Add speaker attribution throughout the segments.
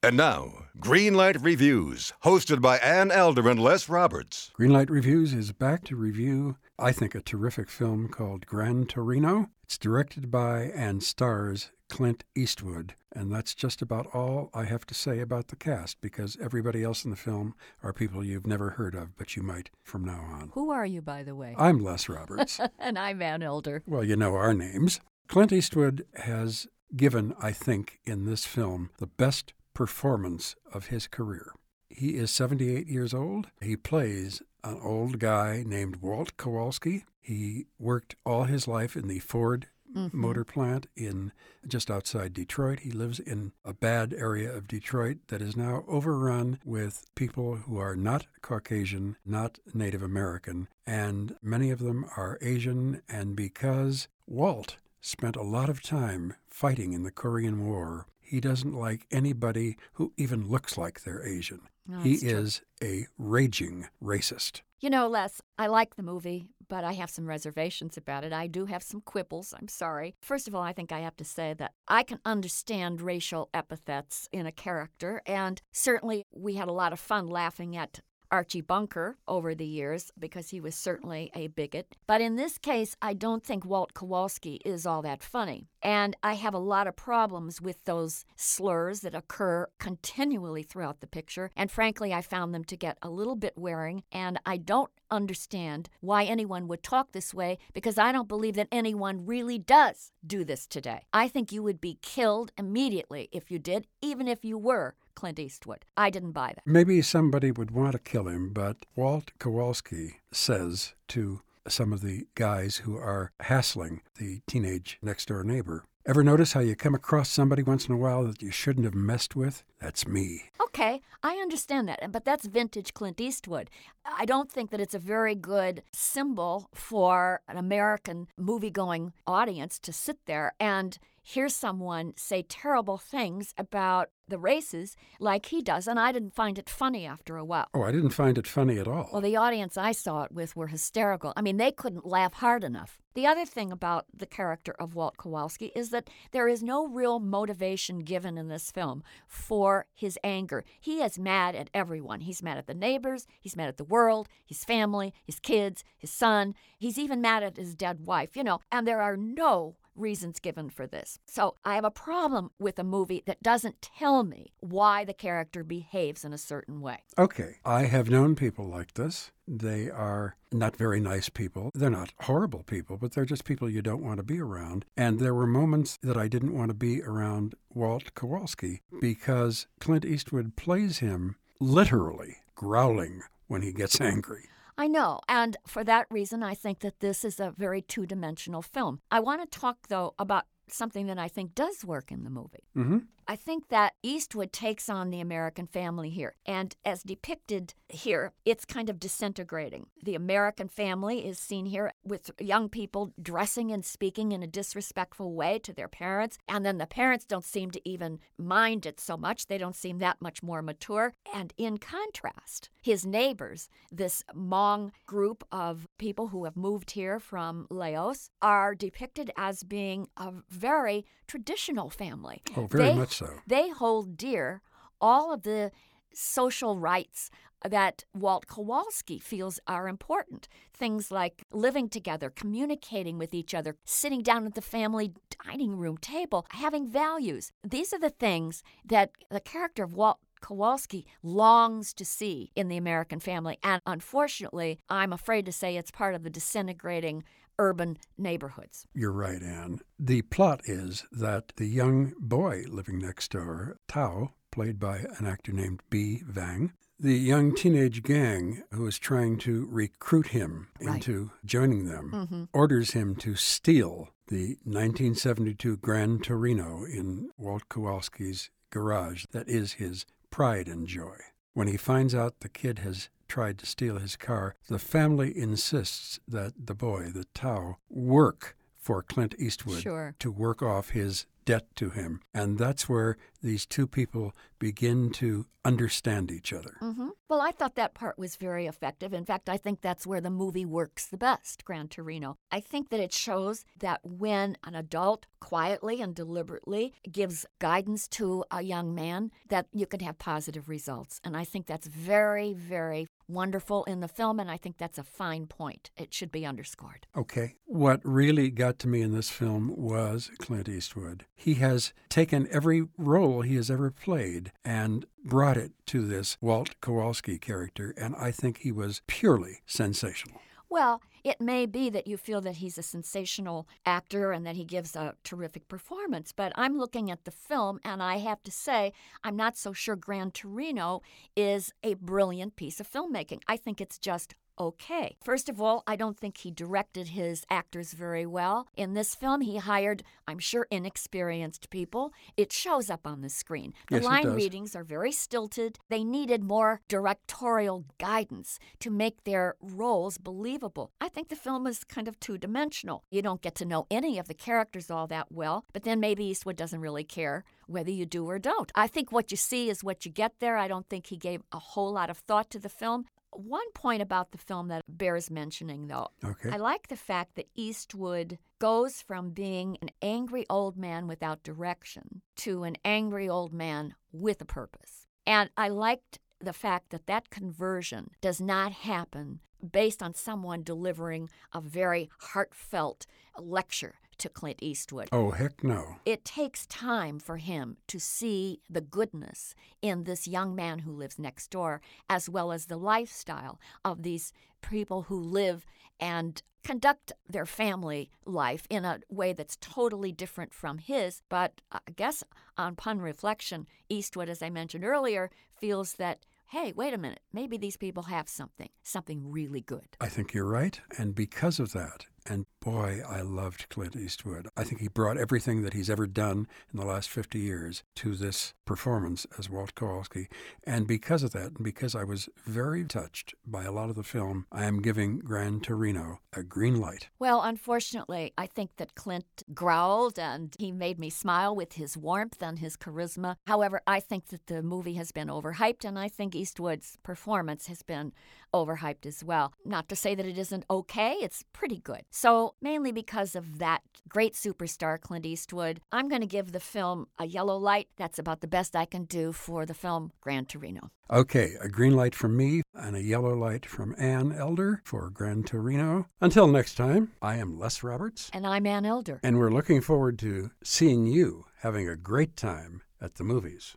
Speaker 1: And now, Greenlight Reviews, hosted by Ann Elder and Les Roberts.
Speaker 2: Greenlight Reviews is back to review, I think, a terrific film called Gran Torino. It's directed by and stars Clint Eastwood. And that's just about all I have to say about the cast because everybody else in the film are people you've never heard of, but you might from now on.
Speaker 3: Who are you, by the way?
Speaker 2: I'm Les Roberts.
Speaker 3: and I'm Ann Elder.
Speaker 2: Well, you know our names. Clint Eastwood has given, I think, in this film the best performance of his career. He is 78 years old. He plays an old guy named Walt Kowalski. He worked all his life in the Ford mm-hmm. motor plant in just outside Detroit. He lives in a bad area of Detroit that is now overrun with people who are not Caucasian, not Native American, and many of them are Asian. And because Walt spent a lot of time fighting in the Korean War, he doesn't like anybody who even looks like they're Asian.
Speaker 3: No,
Speaker 2: he
Speaker 3: true.
Speaker 2: is a raging racist.
Speaker 3: You know, Les, I like the movie, but I have some reservations about it. I do have some quibbles. I'm sorry. First of all, I think I have to say that I can understand racial epithets in a character, and certainly we had a lot of fun laughing at Archie Bunker over the years because he was certainly a bigot. But in this case, I don't think Walt Kowalski is all that funny. And I have a lot of problems with those slurs that occur continually throughout the picture. And frankly, I found them to get a little bit wearing. And I don't understand why anyone would talk this way because I don't believe that anyone really does do this today. I think you would be killed immediately if you did, even if you were Clint Eastwood. I didn't buy that.
Speaker 2: Maybe somebody would want to kill him, but Walt Kowalski says to some of the guys who are hassling the teenage next door neighbor. Ever notice how you come across somebody once in a while that you shouldn't have messed with? That's me.
Speaker 3: Okay, I understand that, but that's vintage Clint Eastwood. I don't think that it's a very good symbol for an American movie going audience to sit there and hear someone say terrible things about the races like he does, and I didn't find it funny after a while.
Speaker 2: Oh, I didn't find it funny at all.
Speaker 3: Well, the audience I saw it with were hysterical. I mean, they couldn't laugh hard enough. The other thing about the character of Walt Kowalski is that there is no real motivation given in this film for his anger. He is mad at everyone. He's mad at the neighbors, he's mad at the world, his family, his kids, his son. He's even mad at his dead wife, you know, and there are no reasons given for this. So I have a problem with a movie that doesn't tell me why the character behaves in a certain way.
Speaker 2: Okay, I have known people like this. They are not very nice people. They're not horrible people, but they're just people you don't want to be around. And there were moments that I didn't want to be around Walt Kowalski because Clint Eastwood plays him literally growling when he gets angry.
Speaker 3: I know. And for that reason, I think that this is a very two dimensional film. I want to talk, though, about something that I think does work in the movie.
Speaker 2: Mm-hmm.
Speaker 3: I think that Eastwood takes on the American family here. And as depicted here, it's kind of disintegrating. The American family is seen here with young people dressing and speaking in a disrespectful way to their parents. And then the parents don't seem to even mind it so much. They don't seem that much more mature. And in contrast, his neighbors, this Hmong group of people who have moved here from Laos, are depicted as being a very traditional family.
Speaker 2: Oh, very
Speaker 3: they,
Speaker 2: much so.
Speaker 3: They hold dear all of the social rights that Walt Kowalski feels are important. Things like living together, communicating with each other, sitting down at the family dining room table, having values. These are the things that the character of Walt Kowalski longs to see in the American family. And unfortunately, I'm afraid to say it's part of the disintegrating urban neighborhoods.
Speaker 2: You're right, Ann. The plot is that the young boy living next door, Thao, played by an actor named Bee Vang, the young teenage gang who is trying to recruit him
Speaker 3: Right.
Speaker 2: into joining them
Speaker 3: Mm-hmm.
Speaker 2: orders him to steal the 1972 Gran Torino in Walt Kowalski's garage that is his pride and joy. When he finds out the kid has tried to steal his car, the family insists that the boy, the Thao, work for Clint Eastwood
Speaker 3: Sure.
Speaker 2: to work off his debt to him. And that's where these two people begin to understand each other.
Speaker 3: hmm Well, I thought that part was very effective. In fact, I think that's where the movie works the best, Gran Torino. I think that it shows that when an adult quietly and deliberately gives guidance to a young man, that you can have positive results. And I think that's very, very wonderful in the film, and I think that's a fine point. It should be underscored.
Speaker 2: Okay. What really got to me in this film was Clint Eastwood. He has taken every role he has ever played and brought it to this Walt Kowalski character, and I think he was purely sensational.
Speaker 3: Well, it may be that you feel that he's a sensational actor and that he gives a terrific performance, but I'm looking at the film and I have to say, I'm not so sure Gran Torino is a brilliant piece of filmmaking. I think it's just okay. First of all, I don't think he directed his actors very well. In this film, he hired, I'm sure, inexperienced people. It shows up on the screen. The
Speaker 2: Yes, it
Speaker 3: line readings are very stilted. They needed more directorial guidance to make their roles believable. I think the film is kind of two dimensional. You don't get to know any of the characters all that well, but then maybe Eastwood doesn't really care whether you do or don't. I think what you see is what you get there. I don't think he gave a whole lot of thought to the film. One point about the film that bears mentioning, though,
Speaker 2: Okay.
Speaker 3: I like the fact that Eastwood goes from being an angry old man without direction to an angry old man with a purpose. And I liked the fact that that conversion does not happen based on someone delivering a very heartfelt lecture to Clint Eastwood.
Speaker 2: Oh, heck no.
Speaker 3: It takes time for him to see the goodness in this young man who lives next door, as well as the lifestyle of these people who live and conduct their family life in a way that's totally different from his. But I guess on pun reflection, Eastwood, as I mentioned earlier, feels that. Hey, wait a minute. Maybe these people have something, something really good.
Speaker 2: I think you're right. And because of that, and boy, I loved Clint Eastwood. I think he brought everything that he's ever done in the last 50 years to this performance as Walt Kowalski. And because of that, and because I was very touched by a lot of the film, I am giving Gran Torino a green light.
Speaker 3: Well, unfortunately, I think that Clint growled and he made me smile with his warmth and his charisma. However, I think that the movie has been overhyped, and I think Eastwood's performance has been overhyped as well. Not to say that it isn't okay, it's pretty good. So, mainly because of that great superstar, Clint Eastwood, I'm going to give the film a yellow light. That's about the best I can do for the film Gran Torino.
Speaker 2: Okay, a green light from me and a yellow light from Ann Elder for Gran Torino. Until next time, I am Les Roberts,
Speaker 3: And I'm Ann Elder.
Speaker 2: and we're looking forward to seeing you having a great time at the movies.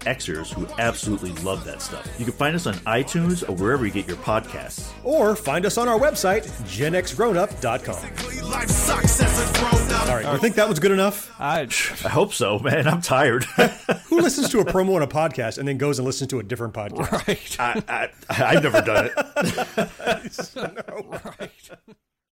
Speaker 4: Xers who absolutely love that stuff. You can find us on iTunes or wherever you get your podcasts.
Speaker 5: Or find us on our website, genxgrownup.com.
Speaker 6: Life sucks as a grown up.
Speaker 5: All right, you think that was good enough?
Speaker 7: I,
Speaker 4: I hope so, man. I'm tired.
Speaker 5: Who listens to a promo on a podcast and then goes and listens to a different podcast?
Speaker 7: right.
Speaker 4: I, I, I've never done it. no.
Speaker 7: right.